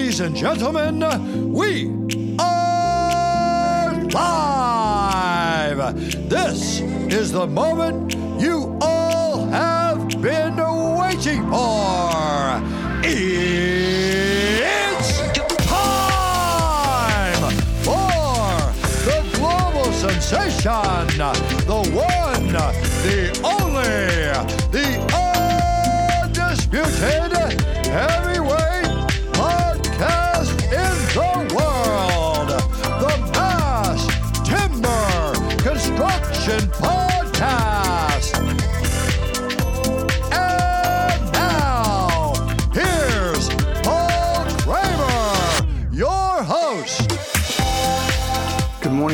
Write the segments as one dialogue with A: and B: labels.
A: Ladies and gentlemen, we are live. This is the moment you all have been waiting for. It's time for the global sensation,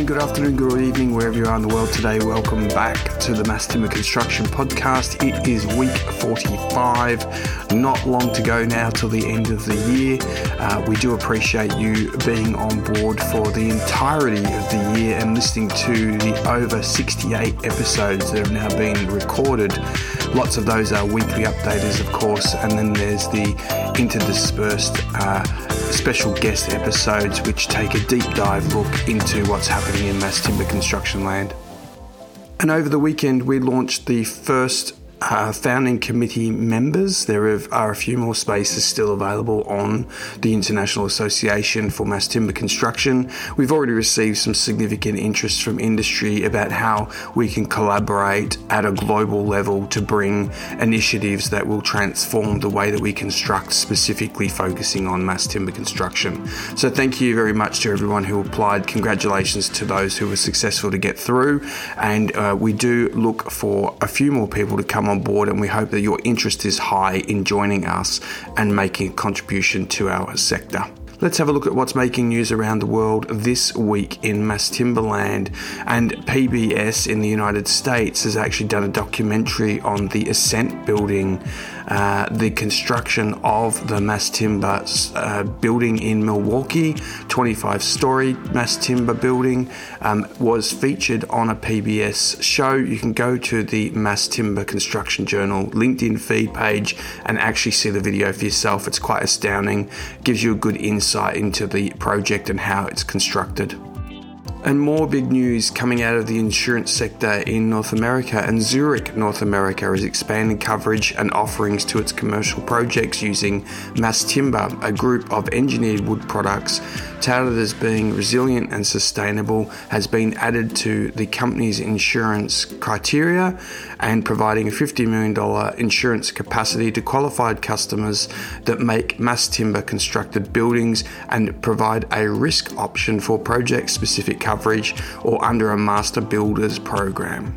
B: Good afternoon, good evening, wherever you are in the world today. Welcome back to the Mass Timber Construction Podcast. It is week 45, not long to go now till the end of the year. Uh, we do appreciate you being on board for the entirety of the year and listening to the over 68 episodes that have now been recorded. Lots of those are weekly updaters, of course, and then there's the interdispersed uh, special guest episodes which take a deep dive look into what's happening in mass timber construction land. And over the weekend, we launched the first uh, founding committee members. There are a few more spaces still available on the International Association for Mass Timber Construction. We've already received some significant interest from industry about how we can collaborate at a global level to bring initiatives that will transform the way that we construct, specifically focusing on mass timber construction. So, thank you very much to everyone who applied. Congratulations to those who were successful to get through. And uh, we do look for a few more people to come on board, and we hope that your interest is high in joining us and making a contribution to our sector. Let's have a look at what's making news around the world this week in mass timberland. And PBS in the United States has actually done a documentary on the Ascent building, uh, the construction of the mass timber uh, building in Milwaukee, 25 story mass timber building, um, was featured on a PBS show. You can go to the Mass Timber Construction Journal LinkedIn feed page and actually see the video for yourself. It's quite astounding, gives you a good insight insight into the project and how it's constructed. And more big news coming out of the insurance sector in North America. And Zurich, North America, is expanding coverage and offerings to its commercial projects using Mass Timber, a group of engineered wood products touted as being resilient and sustainable, has been added to the company's insurance criteria and providing a $50 million insurance capacity to qualified customers that make mass timber constructed buildings and provide a risk option for project specific coverage or under a master builders program.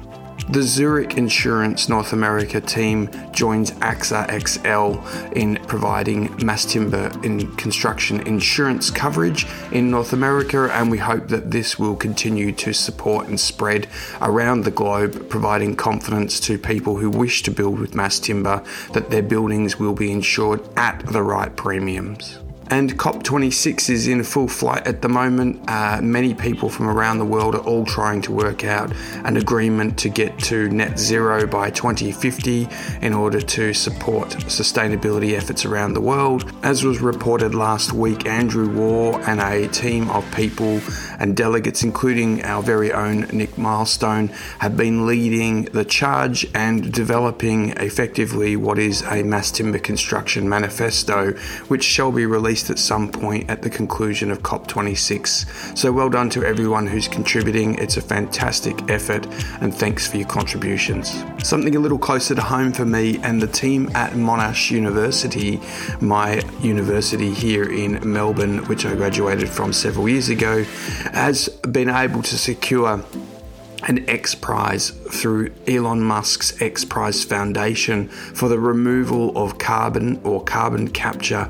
B: The Zurich Insurance North America team joins AXA XL in providing mass timber in construction insurance coverage in North America, and we hope that this will continue to support and spread around the globe, providing confidence to people who wish to build with mass timber that their buildings will be insured at the right premiums. And COP26 is in full flight at the moment. Uh, many people from around the world are all trying to work out an agreement to get to net zero by 2050 in order to support sustainability efforts around the world. As was reported last week, Andrew Waugh and a team of people and delegates, including our very own Nick Milestone, have been leading the charge and developing effectively what is a mass timber construction manifesto, which shall be released at some point at the conclusion of COP26. So well done to everyone who's contributing. It's a fantastic effort and thanks for your contributions. Something a little closer to home for me and the team at Monash University, my university here in Melbourne, which I graduated from several years ago, has been able to secure an X Prize through Elon Musk's X Prize Foundation for the removal of carbon or carbon capture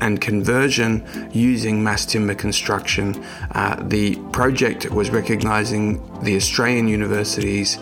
B: and conversion using mass timber construction. Uh, the project was recognizing the Australian universities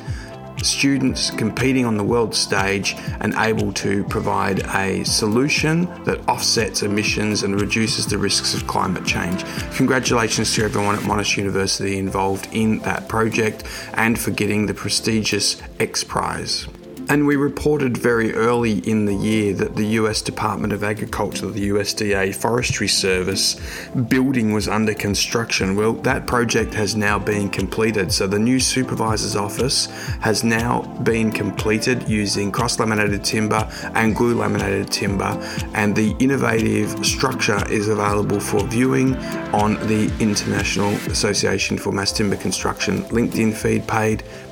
B: students competing on the world stage and able to provide a solution that offsets emissions and reduces the risks of climate change. Congratulations to everyone at Monash University involved in that project and for getting the prestigious X Prize. And we reported very early in the year that the US Department of Agriculture, the USDA Forestry Service building was under construction. Well, that project has now been completed. So the new supervisor's office has now been completed using cross laminated timber and glue laminated timber. And the innovative structure is available for viewing on the International Association for Mass Timber Construction LinkedIn feed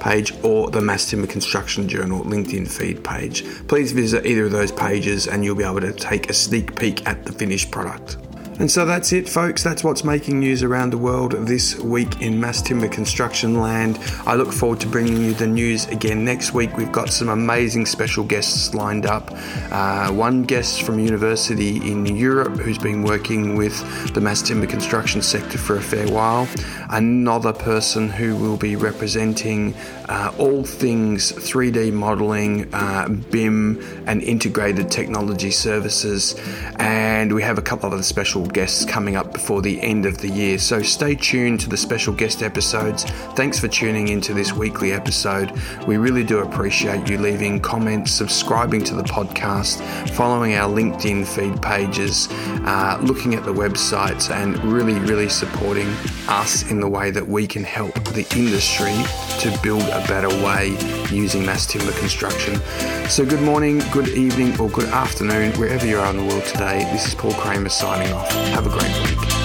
B: page or the Mass Timber Construction Journal LinkedIn feed page. Please visit either of those pages and you'll be able to take a sneak peek at the finished product. And so that's it, folks. That's what's making news around the world this week in mass timber construction land. I look forward to bringing you the news again next week. We've got some amazing special guests lined up. Uh, one guest from university in Europe who's been working with the mass timber construction sector for a fair while. Another person who will be representing uh, all things 3D modeling, uh, BIM, and integrated technology services. And we have a couple of other special guests coming up before the end of the year. So stay tuned to the special guest episodes. Thanks for tuning into this weekly episode. We really do appreciate you leaving comments, subscribing to the podcast, following our LinkedIn feed pages, uh, looking at the websites, and really, really supporting us in the way that we can help the industry to build a better way using mass timber construction. So, good morning, good evening, or good afternoon, wherever you are in the world today. This is Paul Kremer signing off. Have a great week.